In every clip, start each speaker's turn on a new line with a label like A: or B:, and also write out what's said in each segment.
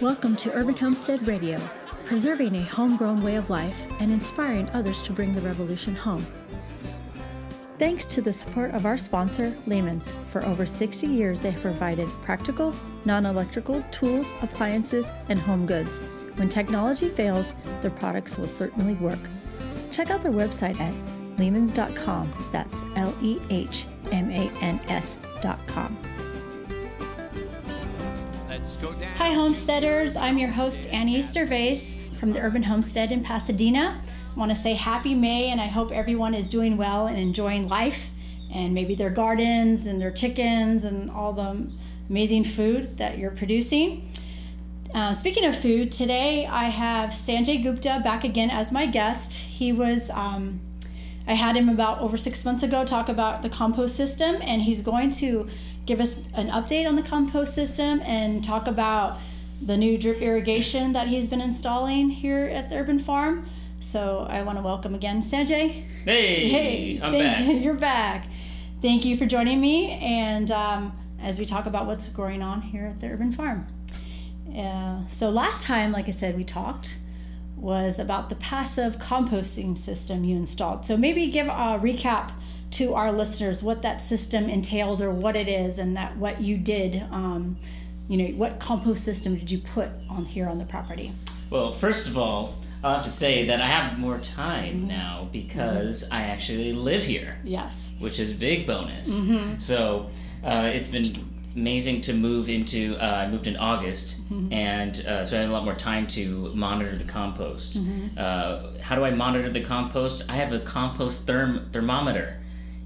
A: Welcome to Urban Homestead Radio, preserving a homegrown way of life and inspiring others to bring the revolution home. Thanks to the support of our sponsor, Lehman's. For over 60 years, they have provided practical, non electrical tools, appliances, and home goods. When technology fails, their products will certainly work. Check out their website at lehmans.com. That's L E H M A N S.com. homesteaders. I'm your host, Anais Dervaes from the Urban Homestead in Pasadena. I want to say happy May, and I hope everyone is doing well and enjoying life and maybe their gardens and their chickens and all the amazing food that you're producing. Uh, speaking of food, today I have Sanjay Gupta back again as my guest. He was, um, I had him about over six months ago talk about the compost system, and he's going to give us an update on the compost system and talk about the new drip irrigation that he's been installing here at the urban farm. So I want to welcome again Sanjay.
B: Hey,
A: Hey,
B: I'm
A: thank-
B: back.
A: You're back. Thank you for joining me, and um, as we talk about what's going on here at the urban farm. Uh, so last time, like I said, we talked was about the passive composting system you installed. So maybe give a recap to our listeners what that system entails or what it is, and that what you did. Um, you know, what compost system did you put on here on the property?
B: Well, first of all, I'll have to say that I have more time
A: Mm-hmm.
B: now because I actually live here,
A: Yes.
B: which is a big bonus.
A: Mm-hmm.
B: So uh, it's been amazing to move into. Uh, I moved in August,
A: Mm-hmm.
B: and uh, so I had a lot more time to monitor the compost.
A: Mm-hmm.
B: Uh, how do I monitor the compost? I have a compost therm- thermometer.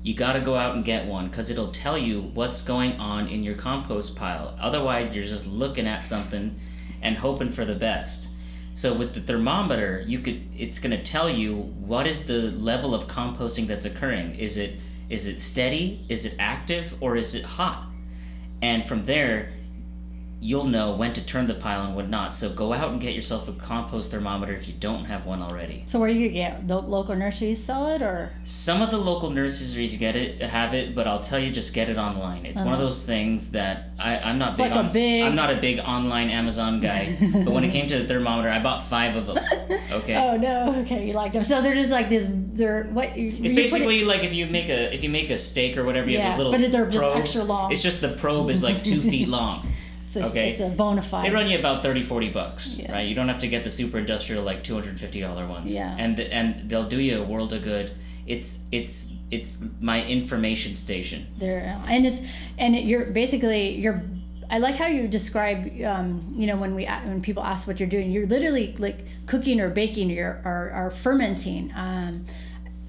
B: You got to go out and get one because it'll tell you what's going on in your compost pile. Otherwise, you're just looking at something and hoping for the best. So with the thermometer, you could it's going to tell you what is the level of composting that's occurring. Is it is it steady? Is it active or is it hot? And from there, you'll know when to turn the pile and what not. So go out and get yourself a compost thermometer if you don't have one already.
A: So where you get the local nurseries sell it, or
B: Some of the local nurseries get it, have it, but I'll tell you, just get it online. It's one of those things that I, I'm not big
A: Uh-huh. like a big-
B: I'm not a big online Amazon guy, but when it came to the thermometer, I bought five of them. Okay.
A: oh no, okay, you like them. So they're just like this. They're what? You,
B: It's
A: you put it-
B: basically like if you make a if you make a steak or whatever, you
A: Yeah,
B: have these little
A: but they're just extra long.
B: It's just the probe is like two feet long.
A: It's a,
B: okay.
A: it's a bona fide.
B: They run you about 30, 40 bucks,
A: Yeah.
B: right? You don't have to get the super industrial like two hundred fifty dollar ones.
A: Yes.
B: And th- and they'll do you a world of good. It's it's it's my information station.
A: There, and it's and you're basically you're. I like how you describe. Um, you know, when we when people ask what you're doing, you're literally like cooking or baking or or, or fermenting. Um,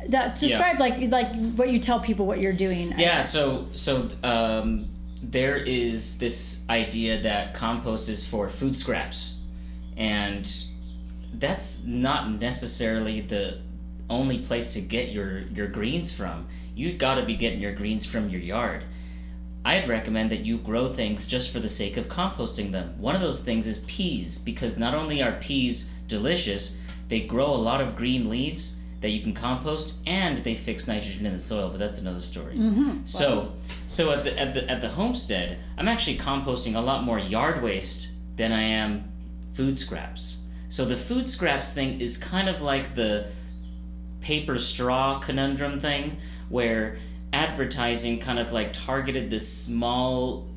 A: that describe like like what you tell people what you're doing.
B: Yeah. So so um, there is this idea that compost is for food scraps, and that's not necessarily the only place to get your your greens from. You got to be getting your greens from your yard. I'd recommend that you grow things just for the sake of composting them. One of those things is peas because not only are peas delicious, they grow a lot of green leaves that you can compost and they fix nitrogen in the soil, but that's another story. So, so at the at the at the homestead, I'm actually composting a lot more yard waste than I am food scraps. So the food scraps thing is kind of like the paper straw conundrum thing where advertising kind of like targeted this small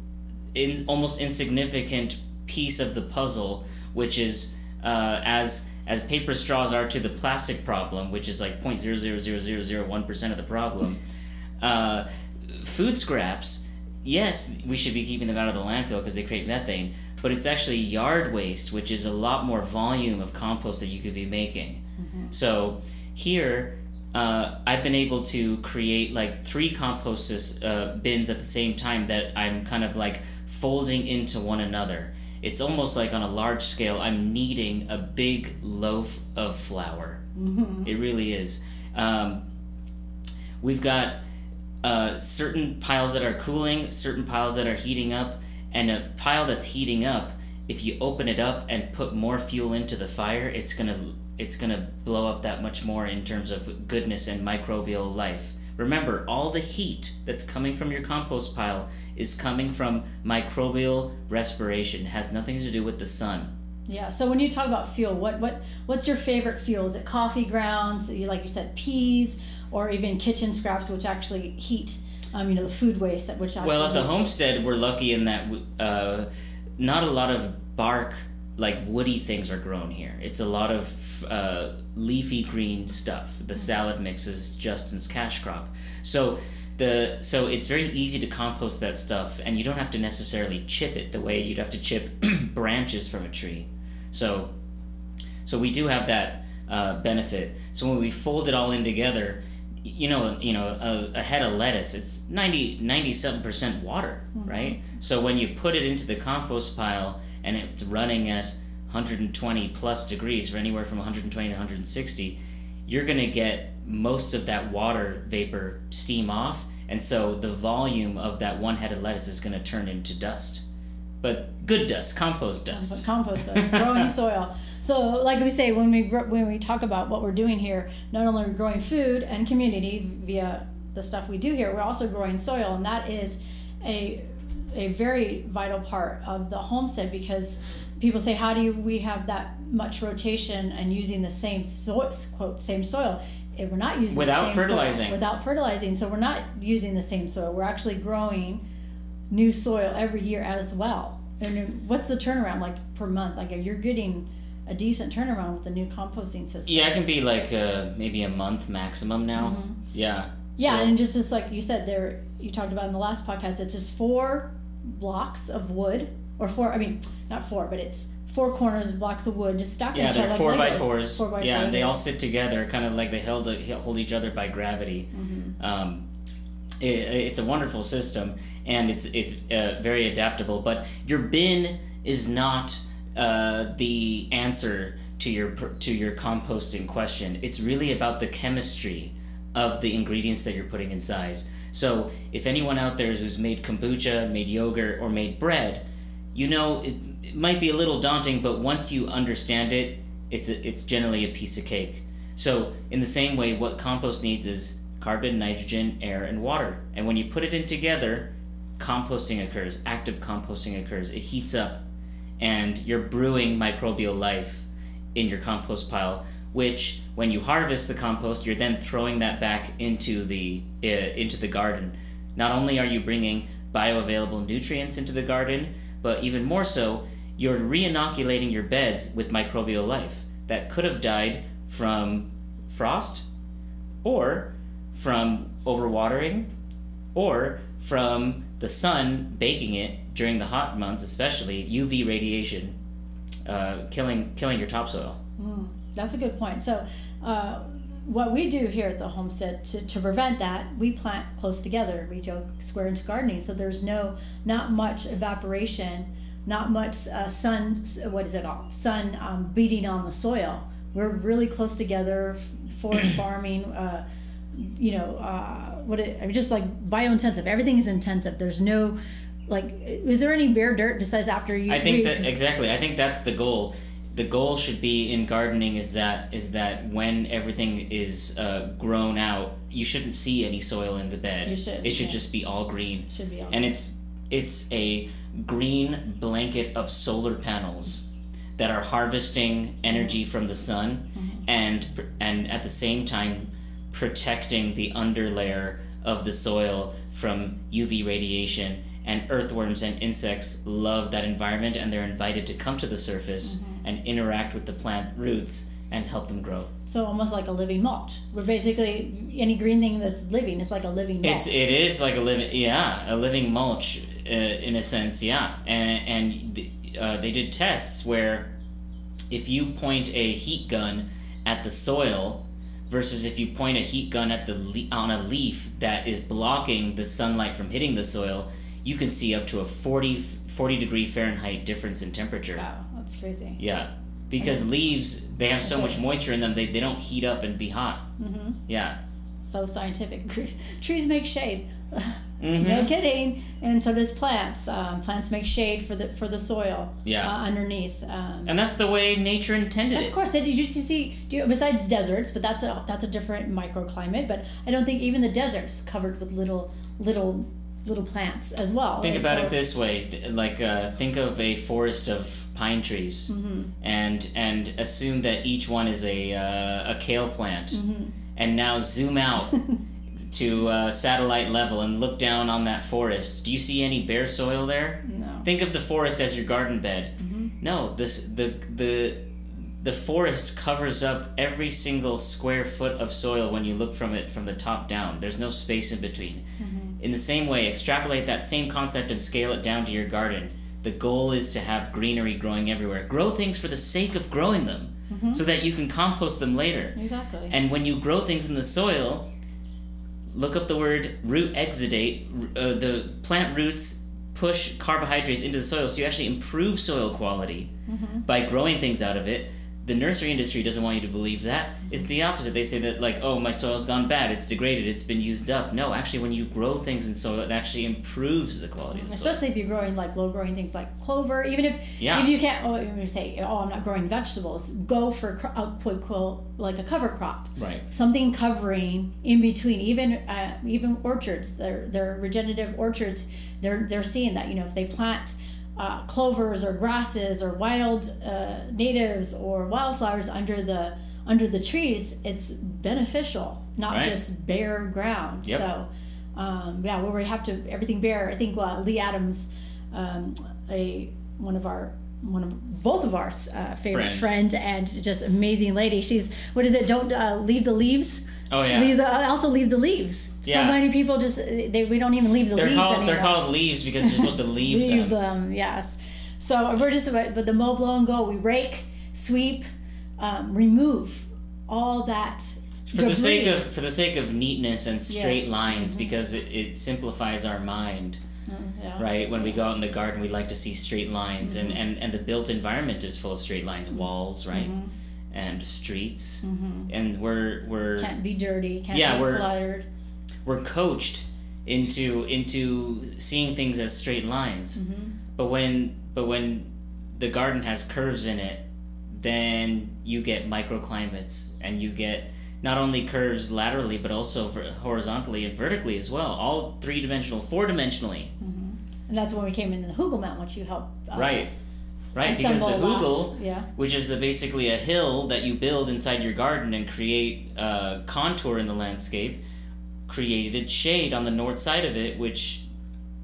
B: in, almost insignificant piece of the puzzle which is uh, as as paper straws are to the plastic problem which is like 0.00001% of the problem uh, food scraps yes we should be keeping them out of the landfill because they create methane but it's actually yard waste which is a lot more volume of compost that you could be making so here, uh, I've been able to create like three compost uh, bins at the same time that I'm kind of like folding into one another. It's almost like on a large scale, I'm kneading a big loaf of flour. It really is. Um, we've got uh, certain piles that are cooling, certain piles that are heating up, and a pile that's heating up. If you open it up and put more fuel into the fire, it's gonna it's gonna blow up that much more in terms of goodness and microbial life, Remember, all the heat that's coming from your compost pile is coming from microbial respiration. It has nothing to do with the sun.
A: Yeah. So when you talk about fuel, what what what's your favorite fuel? Is it coffee grounds? Like you said peas, or even kitchen scraps, which actually heat. Um, you know the food waste that which.
B: Actually Well, at the homestead, we're lucky in that uh, not a lot of bark like woody things are grown here. It's a lot of uh, leafy green stuff. The salad mix is Justin's cash crop. So the so it's very easy to compost that stuff, and you don't have to necessarily chip it the way you'd have to chip branches from a tree. So so we do have that uh, benefit. So when we fold it all in together, you know, you know, a, a head of lettuce, it's 90, 90 something percent water, right? So when you put it into the compost pile and it's running at 120 plus degrees, or anywhere from 120 to 160, you're gonna get most of that water vapor steam off, and so the volume of that one head of lettuce is gonna turn into dust. But good dust, compost dust.
A: But compost does growing soil. So, like we say, when we when we talk about what we're doing here, not only are we growing food and community via the stuff we do here, we're also growing soil, and that is a a very vital part of the homestead because people say, how do you, we have that much rotation and using the same so, quote same soil? If we're not using the
B: Without
A: same soil-
B: fertilizing.
A: without fertilizing, so we're not using the same soil. We're actually growing new soil every year as well. And what's the turnaround like per month? Like if you're getting a decent turnaround with the new composting system.
B: Yeah, it can be like uh, maybe a month maximum now. Yeah.
A: Mm-hmm. Yeah,
B: So-
A: and just just like you said there, you talked about in the last podcast, it's just four blocks of wood, or four. I mean, not four, but it's four corners of blocks of wood just stacked
B: yeah, they're four
A: like
B: by fours.
A: Four by
B: yeah,
A: fours.
B: they all sit together, kind of like they held hold each other by gravity.
A: Mm-hmm.
B: Um, it, it's a wonderful system, and it's it's uh, very adaptable. But your bin is not uh, the answer to your to your composting question. It's really about the chemistry of the ingredients that you're putting inside. So if anyone out there who's made kombucha, made yogurt, or made bread, you know it, it might be a little daunting, but once you understand it, it's a, it's generally a piece of cake. So in the same way, what compost needs is carbon, nitrogen, air, and water. And when you put it in together, composting occurs. Active composting occurs. It heats up, and you're brewing microbial life in your compost pile. Which, when you harvest the compost, you're then throwing that back into the uh, into the garden. Not only are you bringing bioavailable nutrients into the garden, but even more so, you're re-inoculating your beds with microbial life that could have died from frost, or from overwatering, or from the sun baking it during the hot months, especially UV radiation, uh, killing killing your topsoil.
A: That's a good point. So, uh, what we do here at the homestead to, to prevent that, we plant close together. We do square inch gardening, so there's no not much evaporation, not much uh, sun. What is it called? Sun um, beating on the soil. We're really close together. Forest farming. Uh, you know, uh, what it, I mean, just like biointensive. Everything is intensive. There's no like. Is there any bare dirt besides after you?
B: I think that exactly. I think that's the goal. The goal should be in gardening is that is that when everything is uh, grown out, you shouldn't see any soil in the bed.
A: You should,
B: It should
A: yeah.
B: just be all green.
A: Should be all
B: and it's it's a green blanket of solar panels that are harvesting energy from the sun
A: Mm-hmm.
B: and and at the same time protecting the underlayer of the soil from UV radiation and earthworms and insects love that environment and they're invited to come to the surface
A: Mm-hmm.
B: and interact with the plant roots and help them grow.
A: So almost like a living mulch. We're basically any green thing that's living. It's like a living mulch.
B: It's it is like a living yeah a living mulch uh, in a sense yeah and and the, uh, they did tests where if you point a heat gun at the soil versus if you point a heat gun at the le- on a leaf that is blocking the sunlight from hitting the soil you can see up to a 40 40 degree Fahrenheit difference in temperature
A: wow, that's crazy.
B: yeah because leaves they have so much moisture in them they, they don't heat up and be hot
A: hmm
B: yeah
A: So scientific. Trees make shade.
B: Mm-hmm.
A: No kidding. And so does plants. Um, plants make shade for the for the soil.
B: Yeah.
A: Uh, underneath. Um,
B: And that's the way nature intended it.
A: of course, did you, you see? Do you, besides deserts, but that's a that's a different microclimate. But I don't think even the deserts covered with little little little plants as well.
B: Think
A: Like,
B: about
A: or-
B: it this way: like, uh, think of a forest of pine trees,
A: Mm-hmm.
B: and and assume that each one is a uh, a kale plant,
A: Mm-hmm.
B: and now zoom out to uh, satellite level and look down on that forest. Do you see any bare soil there?
A: No. Mm-hmm.
B: Think of the forest as your garden bed. No, this the the the forest covers up every single square foot of soil when you look from it from the top down. There's no space in between. In the same way, extrapolate that same concept and scale it down to your garden. The goal is to have greenery growing everywhere. Grow things for the sake of growing them so that you can compost them later.
A: Exactly.
B: And when you grow things in the soil, look up the word root exudate. Uh, the plant roots push carbohydrates into the soil, so you actually improve soil quality by growing things out of it. The nursery industry doesn't want you to believe that. It's the opposite. They say that like, oh, my soil's gone bad. It's degraded. It's been used up. No, actually, when you grow things in soil, it actually improves the quality of the soil.
A: Especially if you're growing like low growing things like clover, even if
B: Yeah.
A: if you can't, oh, you say, oh, I'm not growing vegetables. Go for a quote quote like a cover crop.
B: Right.
A: Something covering in between, even uh, even orchards. They're they're regenerative orchards. They're they're seeing that you know if they plant. Uh, clovers or grasses or wild uh, natives or wildflowers under the under the trees, it's beneficial, not
B: Right.
A: just bare ground.
B: Yep.
A: So, um, yeah, where we have to everything bare. I think uh, Leigh Adams, um, a one of our one of both of our uh, favorite
B: Friend.
A: friend. and just amazing lady. She's what is it? Don't uh, leave the leaves.
B: Oh yeah.
A: Leave the also leave the leaves.
B: Yeah.
A: So many people just they we don't even leave the
B: they're
A: leaves
B: called
A: anymore.
B: they're called leaves because you're supposed to leave, them.
A: leave
B: them.
A: them. Yes. So we're just about, but the mow, blow, and go. We rake, sweep, um, remove all that.
B: for the sake of for the sake of neatness and straight lines because it, it simplifies our mind Mm-hmm.
A: yeah.
B: right? When we go out in the garden we like to see straight lines. And, mm-hmm. and and the built environment is full of straight lines mm-hmm. walls right? And streets. And we're we're
A: can't be dirty. Can't
B: Yeah,
A: be
B: we're-
A: cluttered.
B: we're coached into into seeing things as straight lines. But when but when the garden has curves in it then you get microclimates and you get not only curves laterally but also horizontally and vertically as well all three-dimensional four-dimensionally
A: And that's when we came into the Hugel Mountain, which you helped. Uh,
B: right right because the hugel
A: Yeah.
B: which is the basically a hill that you build inside your garden and create uh, contour in the landscape created shade on the north side of it which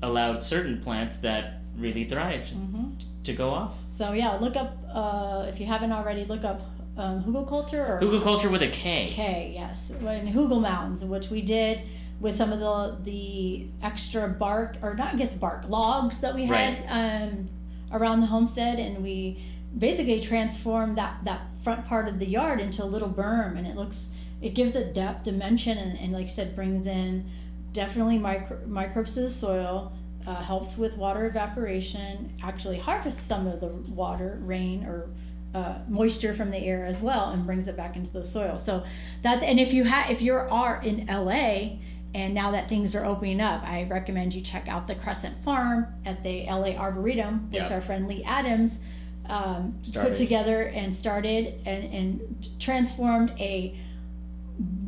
B: allowed certain plants that really thrived
A: Mm-hmm.
B: to go off
A: So yeah, look up uh, if you haven't already. Look up um, Hugelkultur or
B: hugelkultur with a k
A: K. Yes, in Hoogle Mountains, which we did with some of the the extra bark or not I guess bark logs that we had um, around the homestead, and we basically transformed that that front part of the yard into a little berm, and it looks it gives it depth, dimension, and, and like you said, brings in definitely micro, microbes to the soil. Uh, helps with water evaporation. Actually, harvests some of the water, rain, or uh, moisture from the air as well, and brings it back into the soil. So that's and if you have if you are in LA and now that things are opening up, I recommend you check out the Crescent Farm at the LA Arboretum, which
B: Yeah.
A: our friend Leigh Adams um, put together and started and, and transformed a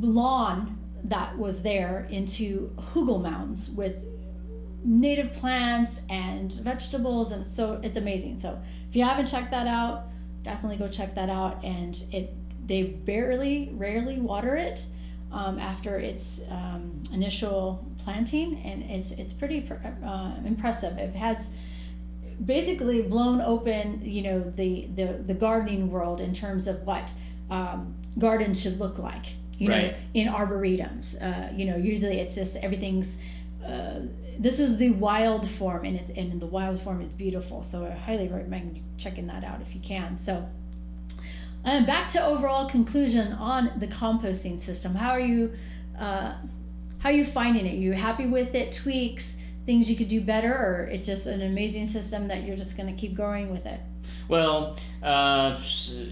A: lawn that was there into Hugel mounds with native plants and vegetables and so it's amazing so if you haven't checked that out definitely go check that out and it they barely rarely water it um, after its um, initial planting and it's it's pretty pr- uh, impressive. It has basically blown open you know the the, the gardening world in terms of what um, gardens should look like you know in arboretums. Uh, you know usually it's just everything's this is the wild form and it's and in the wild form it's beautiful. So i highly recommend checking that out if you can. So um, back to overall conclusion on the composting system. How are you uh, how are you finding it? Are you happy with it tweaks things you could do better or it's just an amazing system that you're just going to keep going with it?
B: Well, uh,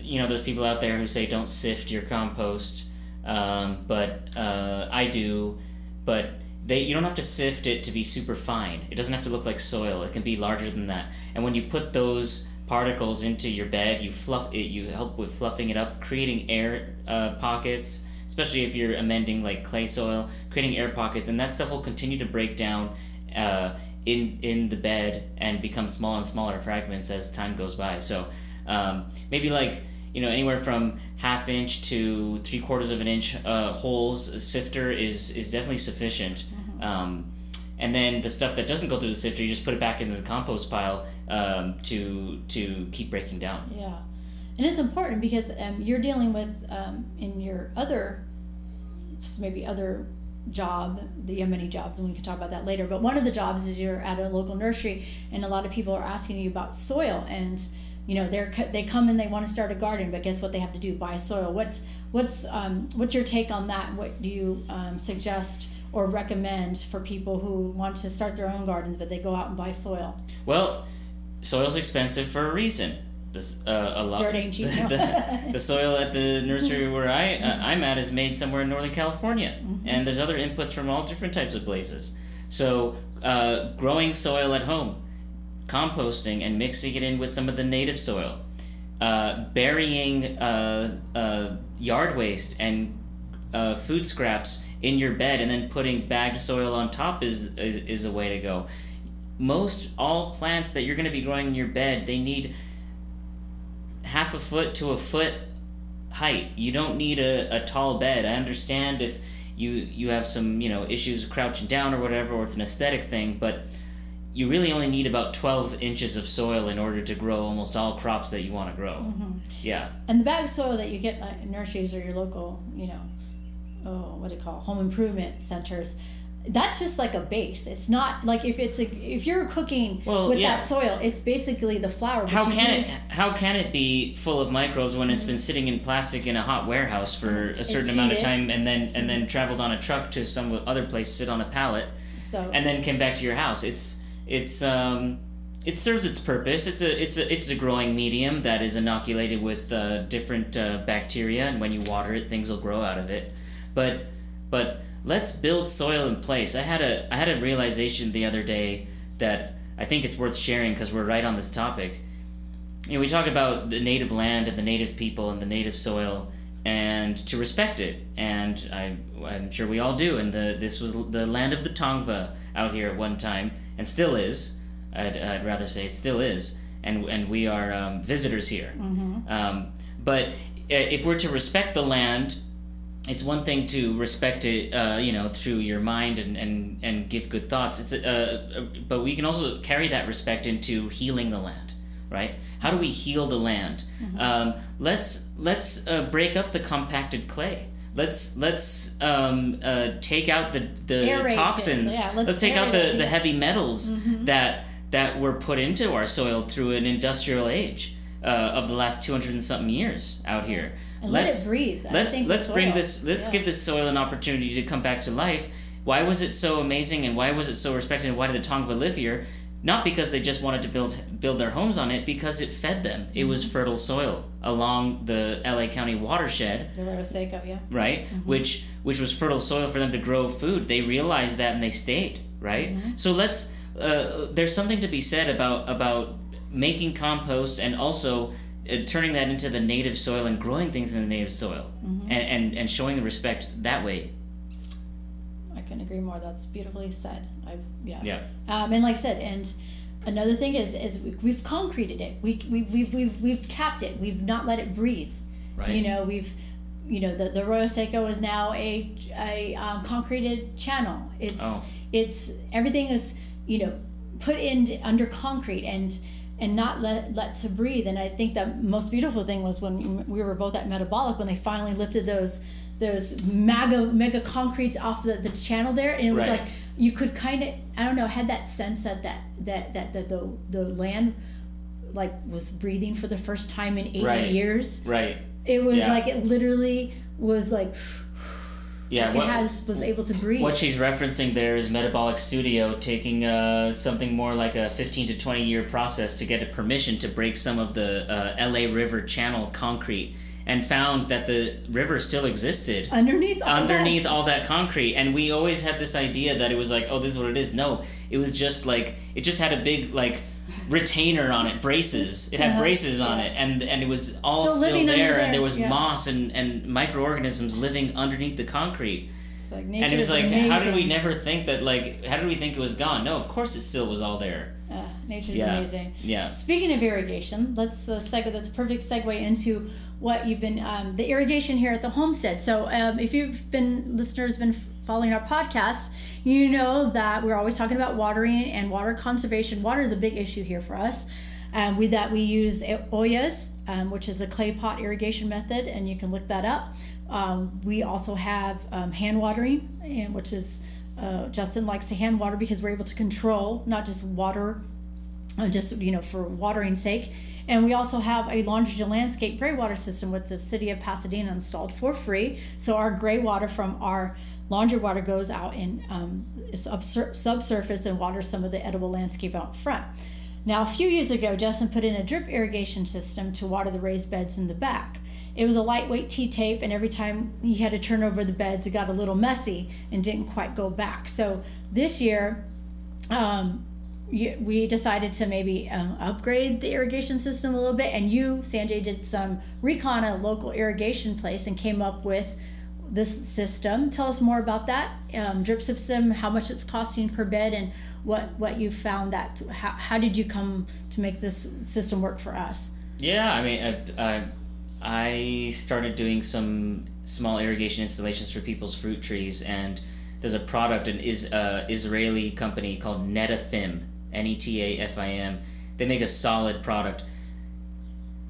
B: you know, there's people out there who say don't sift your compost, um, but uh, I do. But they you don't have to sift it to be super fine. It doesn't have to look like soil. It can be larger than that. And when you put those particles into your bed, you fluff it. You help with fluffing it up, creating air uh, pockets. Especially if you're amending like clay soil, creating air pockets, and that stuff will continue to break down uh, in in the bed and become smaller and smaller fragments as time goes by. So um, maybe like you know anywhere from half inch to three quarters of an inch uh, holes a sifter is is definitely sufficient um, and then the stuff that doesn't go through the sifter you just put it back into the compost pile um, to to keep breaking down
A: Yeah, and it's important because um, you're dealing with um, in your other maybe other job. You have many jobs, and we can talk about that later. But one of the jobs is you're at a local nursery, and a lot of people are asking you about soil and. You know, they're they come and they want to start a garden, but guess what they have to do? Buy soil. What's what's um, what's your take on that? What do you um, suggest or recommend for people who want to start their own gardens, but they go out and buy soil?
B: well soil's expensive for a reason this uh, a lot
A: Dirt ain't cheap.
B: the, the, the soil at the nursery where I uh, I'm at is made somewhere in Northern California, and there's other inputs from all different types of places. So uh, growing soil at home, composting and mixing it in with some of the native soil, uh, burying uh, uh, yard waste and uh, food scraps in your bed, and then putting bagged soil on top is, is is a way to go. Most all plants that you're going to be growing in your bed, they need half a foot to a foot height. You don't need a, a tall bed. I understand if you you have some you know issues crouching down or whatever, or it's an aesthetic thing, but you really only need about 12 inches of soil in order to grow almost all crops that you want to grow. Mm-hmm. Yeah.
A: And the bag soil that you get at nurseries or your local, you know, oh, what do you call it, home improvement centers, that's just like a base. It's not like if it's a if you're cooking
B: Well,
A: with
B: yeah.
A: that soil, it's basically the flour.
B: How can
A: need-
B: it how can it be full of microbes when it's been mm-hmm. sitting in plastic in a hot warehouse for mm-hmm. a certain
A: it's
B: amount of time and then and then traveled on a truck to some other place sit on a pallet
A: So
B: and then came back to your house. It's it's um, it serves its purpose. It's a it's a it's a growing medium that is inoculated with uh, different uh, bacteria, and when you water it, things will grow out of it. But but let's build soil in place. I had a I had a realization the other day that I think it's worth sharing because we're right on this topic. You know, we talk about the native land and the native people and the native soil, and to respect it. And I, I'm sure we all do. And the this was the land of the Tongva out here at one time, and still is. I'd, I'd rather say it still is. And and we are um, visitors here. Um, but uh, if we're to respect the land it's one thing to respect it, uh, you know, through your mind and, and, and give good thoughts. It's a, uh, but we can also carry that respect into healing the land, right? How do we heal the land? Um, let's let's uh, break up the compacted clay. Let's let's um, uh, take out the the
A: Aerate
B: toxins.
A: Yeah, let's
B: take out the, the heavy metals that that were put into our soil through an industrial age uh, of the last two hundred and something years out here.
A: and let it breathe. I
B: Let's let's bring this. Let's
A: Yeah.
B: give this soil an opportunity to come back to life. Why was it so amazing, and why was it so respected, and why did the Tongva live here? Not because they just wanted to build build their homes on it, because it fed them. It was
A: Mm-hmm.
B: fertile soil along the LA County watershed,
A: the Arroyo Seco, yeah.
B: right? Which which was fertile soil for them to grow food. They realized that and they stayed, right? So let's. Uh, there's something to be said about about making compost and also uh, turning that into the native soil and growing things in the native soil and, and and showing the respect that way.
A: Agree more. That's beautifully said. I yeah.
B: Yeah.
A: Um, and like I said, and another thing is is we- we've concreted it. We we we've we've we've capped it. We've not let it breathe.
B: Right.
A: You know, we've you know the the Arroyo Seco is now a a um, concreted channel. It's
B: Oh.
A: it's everything is you know put in under concrete and and not let let to breathe. And I think the most beautiful thing was when we were both at Metabolic when they finally lifted those those mega mega concretes off the, the channel there and it was
B: Right.
A: like you could kind of I don't know had that sense that that that that, that the the land like was breathing for the first time in 80
B: Right.
A: years
B: Right.
A: it was
B: Yeah.
A: like it literally was like
B: Yeah.
A: it
B: what,
A: has was able to breathe
B: what she's referencing there is Metabolic Studio taking uh, something more like a 15 to 20 year process to get a permission to break some of the uh, LA River Channel concrete and found that the river still existed
A: underneath all
B: underneath
A: that.
B: all that concrete. And we always had this idea that it was like oh this is what it is. No it was just like it just had a big like retainer on it braces. It had
A: Uh-huh,
B: braces on
A: yeah.
B: it. And and it was all
A: Still
B: still,
A: under
B: there, and
A: there,
B: there was
A: yeah.
B: moss and and microorganisms living underneath the concrete.
A: Like
B: and it was like how did we never think that like how did we think it was gone? No of course it still was all there
A: nature's
B: Yeah.
A: amazing.
B: yeah
A: Speaking of irrigation, let's uh, segue. That's a perfect segue into what you've been um, the irrigation here at the homestead. So, um, if you've been listeners been following our podcast, you know that we're always talking about watering and water conservation. Water is a big issue here for us. Um, we that we use ollas, um, which is a clay pot irrigation method, and you can look that up. Um, we also have um, hand watering, and which is uh, Justin likes to hand water because we're able to control not just water just you know for watering sake. And we also have a laundry to landscape gray water system with the city of pasadena installed for free. So our gray water from our laundry water goes out in um, sub- subsurface and waters some of the edible landscape out front. Now a few years ago justin put in a drip irrigation system to water the raised beds in the back. It was a lightweight T-tape, and every time he had to turn over the beds, it got a little messy and didn't quite go back. So this year, um, we decided to maybe um, upgrade the irrigation system a little bit and you sanjay did some recon at a local irrigation place and came up with this system. Tell us more about that. Um, drip system how much it's costing per bed and what what you found that how, how did you come to make this system work for us?
B: Yeah, I mean, I, I, I started doing some small irrigation installations for people's fruit trees, and there's a product, an is uh, Israeli company called Netafim, N E T A F I M. They make a solid product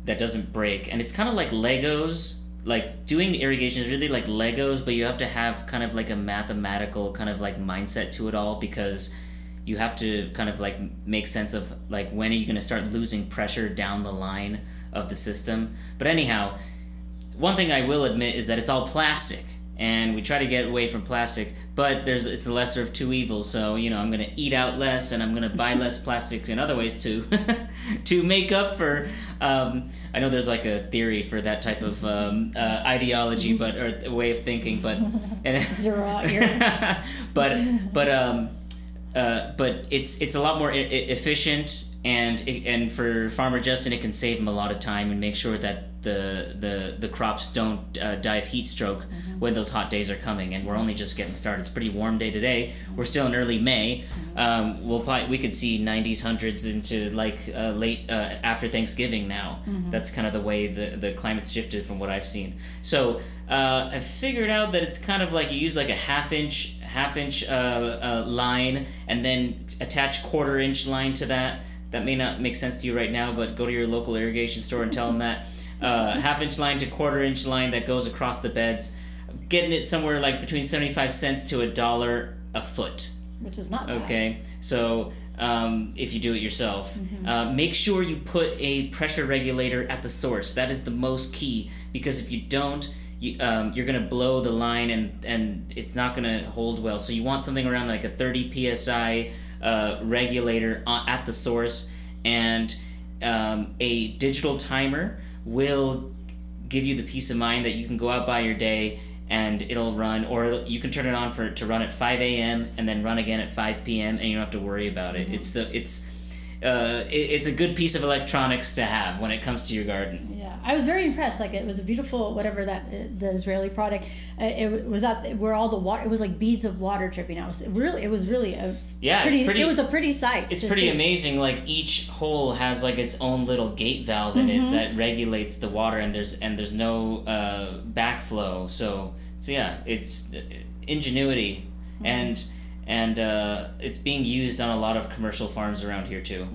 B: that doesn't break, and it's kind of like Legos. Like doing irrigation is really like Legos, but you have to have kind of like a mathematical kind of like mindset to it all because you have to kind of like make sense of like when are you going to start losing pressure down the line of the system. But anyhow, one thing I will admit is that it's all plastic, and we try to get away from plastic. But there's it's the lesser of two evils. So you know I'm gonna eat out less, and I'm gonna buy less plastics in other ways to to make up for. Um, I know there's like a theory for that type of um, uh, ideology, but or a way of thinking, but and
A: zero out here
B: but but um uh, but it's it's a lot more efficient and and for farmer Justin it can save him a lot of time and make sure that the the the crops don't uh, die of heat stroke when those hot days are coming and we're only just getting started. It's a pretty warm day today. We're still in early May. Um, we'll probably, we could see 90s hundreds into like uh, late uh, after Thanksgiving now. That's kind of the way the the climate's shifted from what I've seen. So uh, I figured out that it's kind of like you use like a half inch half inch uh, uh, line and then attach quarter inch line to that. That may not make sense to you right now, but go to your local irrigation store and tell them that uh, half inch line to quarter inch line that goes across the beds, getting it somewhere like between seventy five cents to a dollar a foot.
A: which is not bad.
B: Okay, so um, if you do it yourself, uh, make sure you put a pressure regulator at the source. That is the most key because if you don't, you, um, you're gonna blow the line and and it's not gonna hold well. So you want something around like a 30 psi uh, regulator at the source, and um, a digital timer will give you the peace of mind that you can go out by your day and it'll run or you can turn it on for to run at 5 a.m and then run again at 5 p.m and you don't have to worry about it. Mm-hmm. It's the it's uh, it, it's a good piece of electronics to have when it comes to your garden
A: Yeah, I was very impressed. Like it was a beautiful whatever that uh, the Israeli product. Uh, it was at where all the water. It was like beads of water dripping out. It was really. It was really a
B: Yeah, it's
A: Pretty,
B: pretty-
A: It was a pretty sight.
B: it's pretty
A: see.
B: amazing like each hole has like its own little gate valve in it that regulates the water and there's and there's no uh, backflow so so yeah it's ingenuity and and uh, it's being used on a lot of commercial farms around here too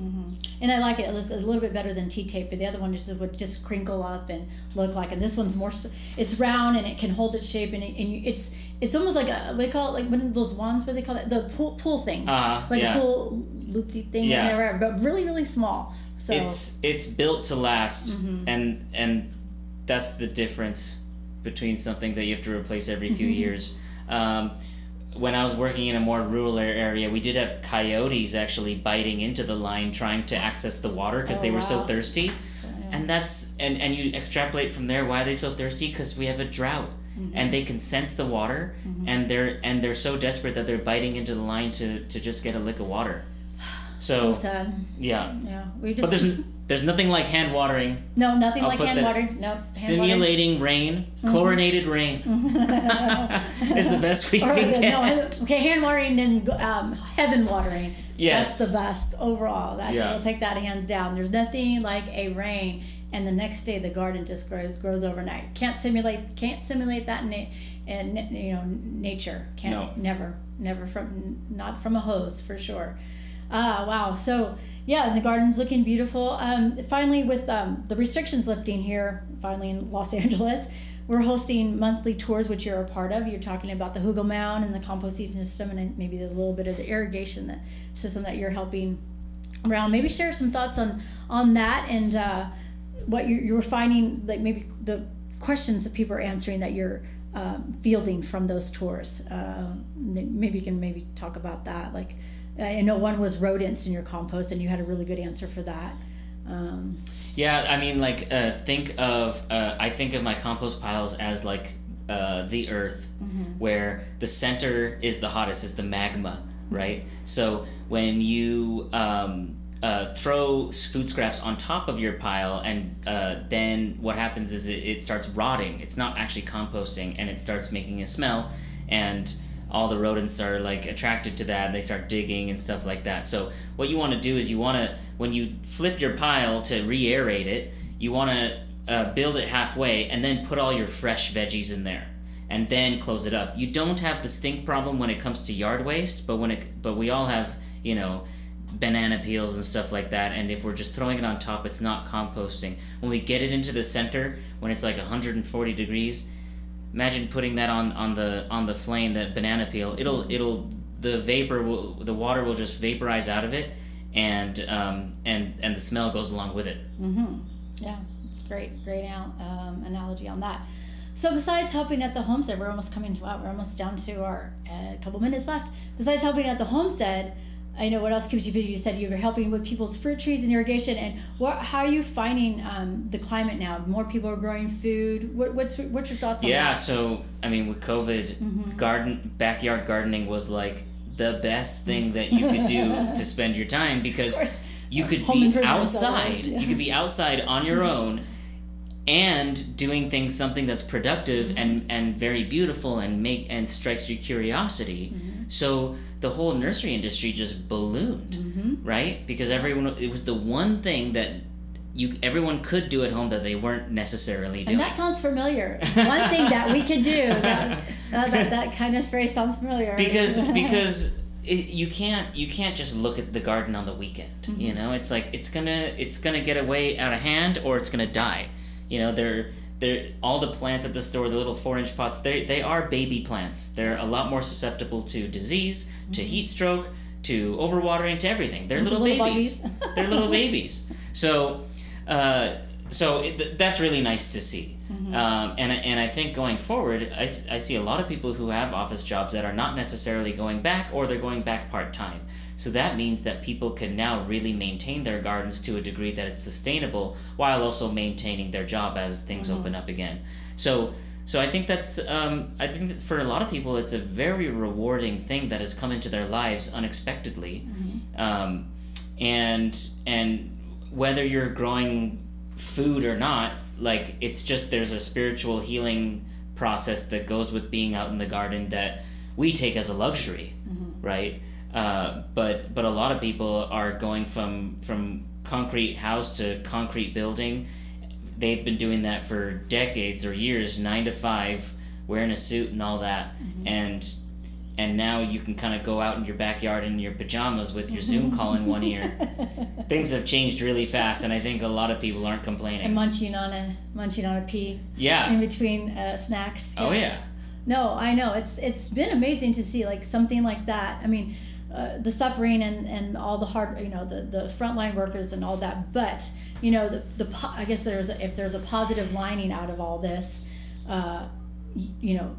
A: And I like it. It was a little bit better than T-tape, but the other one just would just crinkle up and look like. And this one's more. It's round and it can hold its shape, and, it, and it's it's almost like a they call it like one of those wands. What do they call it? The pool pool things.
B: Uh-huh,
A: like
B: yeah.
A: a pool loopy thing
B: Yeah.
A: in there, but really really small. So
B: it's it's built to last
A: Mm-hmm.
B: and and that's the difference between something that you have to replace every few
A: Mm-hmm.
B: years um, when I was working in a more rural area, we did have coyotes actually biting into the line trying to access the water because
A: Oh,
B: they were so thirsty. And and that's and and you extrapolate from there why are they so thirsty? Because we have a drought.
A: Mm-hmm.
B: and they can sense the water and they're and they're so desperate that they're biting into the line to to just get a lick of water.
A: So
B: so
A: sad.
B: yeah.
A: Yeah, we just
B: but there's there's nothing like hand watering
A: no nothing
B: I'll
A: like
B: put
A: hand
B: that-
A: water. Nope. hand water.
B: simulating rain mm-hmm. chlorinated rain mm-hmm. is the best we
A: Or
B: can
A: the-
B: get
A: no, okay, hand watering, then um, heaven watering.
B: Yes.
A: That's the best overall. That
B: Yeah.
A: we'll take that hands down. There's nothing like a rain, and the next day the garden just grows grows overnight. Can't simulate can't simulate that in, na- uh, in you know nature. Can't
B: No.
A: never never from not from a hose for sure. Ah, wow. So, yeah, the garden's looking beautiful. Um, finally, with um, the restrictions lifting here, finally in Los Angeles, we're hosting monthly tours, which you're a part of. You're talking about the Hugel Mound and the composting system, and maybe a little bit of the irrigation system that you're helping around. Maybe share some thoughts on on that and uh, what you, you were finding, like maybe the questions that people are answering that you're um, fielding from those tours. Uh, maybe you can maybe talk about that. Like I know one was rodents in your compost, and you had a really good answer for that. Um,
B: Yeah, I mean, like, uh, think of, uh, I think of my compost piles as like uh, the earth, where the center is the hottest, is the magma, right? So when you um, uh, throw food scraps on top of your pile, and uh, then what happens is it, it starts rotting. It's not actually composting, and it starts making a smell, and all the rodents are like attracted to that. And they start digging and stuff like that. So what you want to do is you want to when you flip your pile to re-aerate it, you want to uh, build it halfway and then put all your fresh veggies in there and then close it up. You don't have the stink problem when it comes to yard waste, but when it but we all have you know banana peels and stuff like that and if we're just throwing it on top it's not composting when we get it into the center when it's like 140 degrees imagine putting that on on the on the flame that banana peel it'll it'll the vapor will the water will just vaporize out of it and um and and the smell goes along with it Mm-hmm.
A: yeah, it's great, great um, analogy on that. So besides helping at the homestead, we're almost coming to wow, we're almost down to our uh, couple minutes left. Besides helping at the homestead, I know what else keeps you busy. You said you were helping with people's fruit trees and irrigation. And what, how are you finding um, the climate now? More people are growing food. What, what's what's your thoughts on
B: yeah
A: that?
B: so i mean with covid garden backyard gardening was like the best thing that you could do to spend your time because you could
A: Home
B: be outside
A: yeah.
B: you could be outside on your own and doing things something that's productive
A: Mm-hmm.
B: and and very beautiful and make and strikes your curiosity
A: Mm-hmm.
B: so the whole nursery industry just ballooned
A: Mm-hmm.
B: right because everyone it was the one thing that you everyone could do at home that they weren't necessarily doing
A: And that sounds familiar. One thing that we could do. That, that, that, that kind of phrase sounds familiar.
B: because because it, you can't you can't just look at the garden on the weekend
A: Mm-hmm.
B: you know it's like it's gonna it's gonna get away out of hand or it's gonna die you know they're they're all the plants at the store the little four inch pots they they are baby plants. They're a lot more susceptible to disease to heat stroke to overwatering to everything. They're
A: Mm-hmm.
B: Little,
A: little
B: babies. they're little babies. So uh, so it, th- that's really nice to see
A: Mm-hmm.
B: um, and, I- and I think going forward, I see a lot of people who have office jobs that are not necessarily going back or they're going back part time. So that means that people can now really maintain their gardens to a degree that it's sustainable while also maintaining their job as things
A: Mm-hmm.
B: open up again. So so I think that's um, I think that for a lot of people it's a very rewarding thing that has come into their lives unexpectedly, um, and and whether you're growing food or not, like it's just there's a spiritual healing process that goes with being out in the garden that we take as a luxury, right? Uh, but but a lot of people are going from from concrete house to concrete building. They've been doing that for decades or years, nine to five, wearing a suit and all that, and and now you can kind of go out in your backyard in your pajamas with your Zoom call in one ear. Things have changed really fast, and I think a lot of people aren't complaining.
A: and munching on a munching on a pea in between uh, snacks.
B: Oh yeah.
A: No, I know it's it's been amazing to see like something like that. I mean, uh, the suffering and, and all the hard, you know, the the frontline workers and all that. But you know, the the po- I guess there's if there's a positive lining out of all this, uh, you know,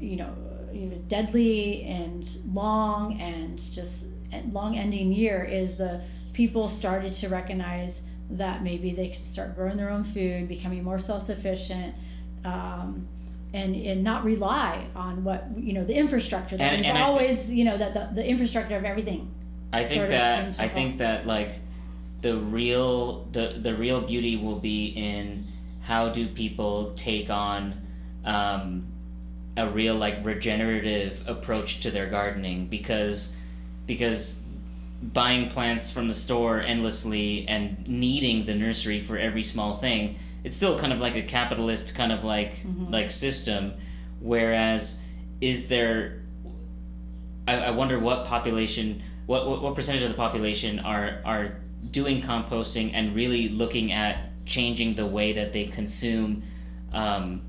A: you know, you know, deadly and long and just long ending year is the people started to recognize that maybe they can start growing their own food, becoming more self sufficient. Um, and, and not rely on what you know the infrastructure that
B: And- and
A: always you know that the, the infrastructure of everything
B: I think that I think that like the real the the real beauty will be in how do people take on um, a real like regenerative approach to their gardening because because buying plants from the store endlessly and needing the nursery for every small thing it's still kind of like a capitalist kind of like like system. Whereas is there I, I wonder what population, what, what what percentage of the population are are doing composting and really looking at changing the way that they consume, um,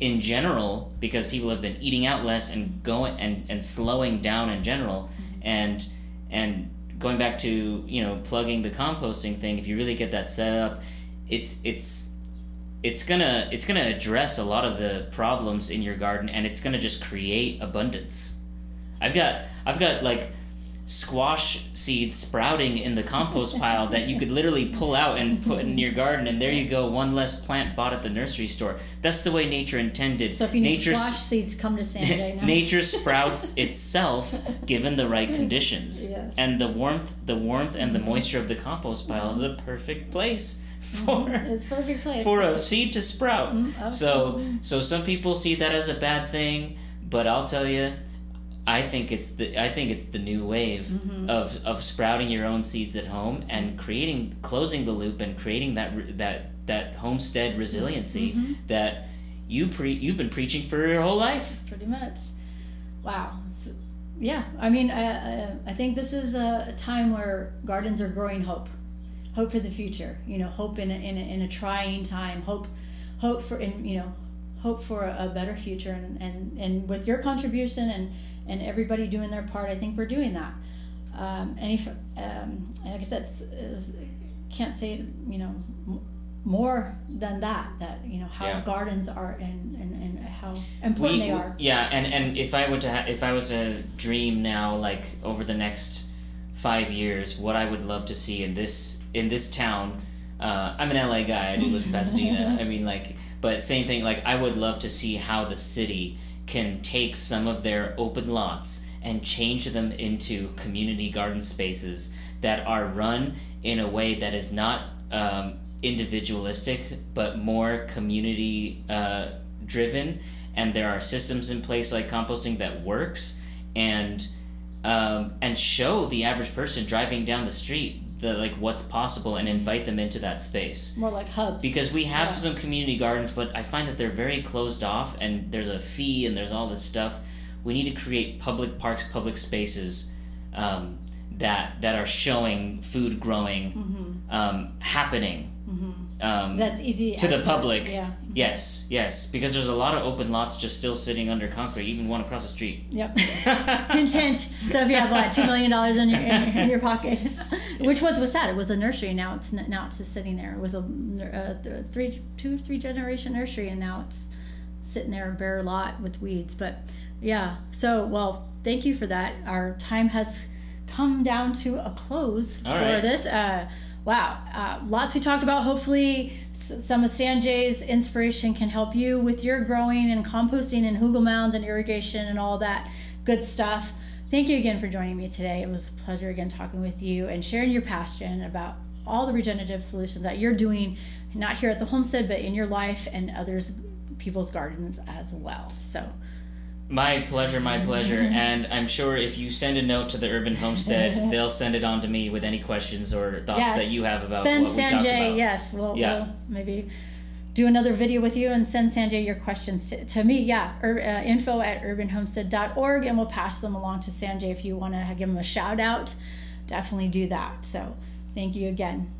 B: in general, because people have been eating out less and going and, and slowing down in general, mm-hmm. and and going back to you know plugging the composting thing. If you really get that set up, it's it's it's gonna it's gonna address a lot of the problems in your garden and it's gonna just create abundance i've got i've got like squash seeds sprouting in the compost pile that you could literally pull out and put in your garden and there you go one less plant bought at the nursery store that's the way nature intended
A: so if you need
B: nature
A: squash seeds come to sanjay now.
B: nature sprouts itself given the right conditions
A: Yes.
B: and the warmth the warmth and the moisture of the compost pile is a perfect place for
A: it's a perfect place
B: for a seed to sprout.
A: Mm,
B: So so some people see that as a bad thing, but I'll tell you, I think it's the I think it's the new wave
A: Mm-hmm.
B: of of sprouting your own seeds at home and creating closing the loop and creating that that that homestead resiliency
A: Mm-hmm.
B: that you pre you've been preaching for your whole life.
A: pretty much. Wow. So- yeah, I mean, I, I, I think this is a, a time where gardens are growing hope, hope for the future. You know, hope in a, in a, in a trying time, hope, hope for in you know, hope for a, a better future. And, and and with your contribution and and everybody doing their part, I think we're doing that. Um, and if, um, like I said, can't say you know m- more than that. That you know how
B: Yeah.
A: gardens are and, and, and how important they are.
B: Yeah, and and if I were to ha- if I was to dream now, like over the next five years, what I would love to see in this in this town. Uh, I'm an LA guy. I do live in Pasadena. I mean, like, but same thing. Like, I would love to see how the city can take some of their open lots and change them into community garden spaces that are run in a way that is not um, individualistic but more community uh, driven. And there are systems in place like composting that works and um, and show the average person driving down the street the like what's possible and invite them into that space
A: more like hubs.
B: because we have
A: Yeah.
B: some community gardens but i find that they're very closed off and there's a fee and there's all this stuff we need to create public parks public spaces um, that that are showing food growing um, happening um,
A: That's easy
B: to the public
A: Yeah.
B: yes yes because there's a lot of open lots just still sitting under concrete even one across the street
A: Yep. Content. So if you have what two million dollars in your in, in your pocket, which was what's sad. It was a nursery. Now it's n- now it's just sitting there. It was a uh, th- three two three generation nursery, and now it's sitting there a bare lot with weeds. But yeah. So well, thank you for that. Our time has come down to a close
B: All
A: for
B: right.
A: this. Uh, wow, uh, lots we talked about. Hopefully, some of Sanjay's inspiration can help you with your growing and composting and hugel mounds and irrigation and all that good stuff. Thank you again for joining me today. It was a pleasure again talking with you and sharing your passion about all the regenerative solutions that you're doing, not here at the homestead, but in your life and others, people's gardens as well. So,
B: My pleasure, my pleasure. and I'm sure if you send a note to the Urban Homestead, they'll send it on to me with any questions or thoughts
A: yes,
B: that you have about
A: send
B: what we talked
A: Sanjay.
B: about.
A: Yes, we'll,
B: Yeah.
A: we'll maybe do another video with you and send Sanjay your questions to, to me. Yeah, ur, uh, info at urbanhomestead.org, and we'll pass them along to Sanjay if you want to give him a shout out. Definitely do that. So, thank you again.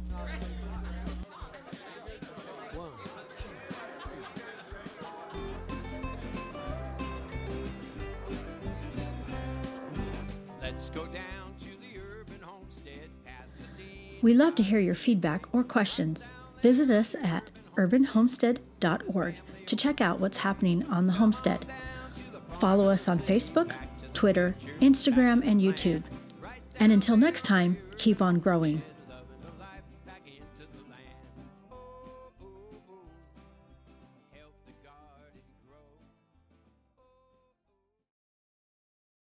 A: We love to hear your feedback or questions. Visit us at urbanhomestead.org to check out what's happening on the homestead. Follow us on Facebook, Twitter, Instagram, and YouTube. And until next time, keep on growing.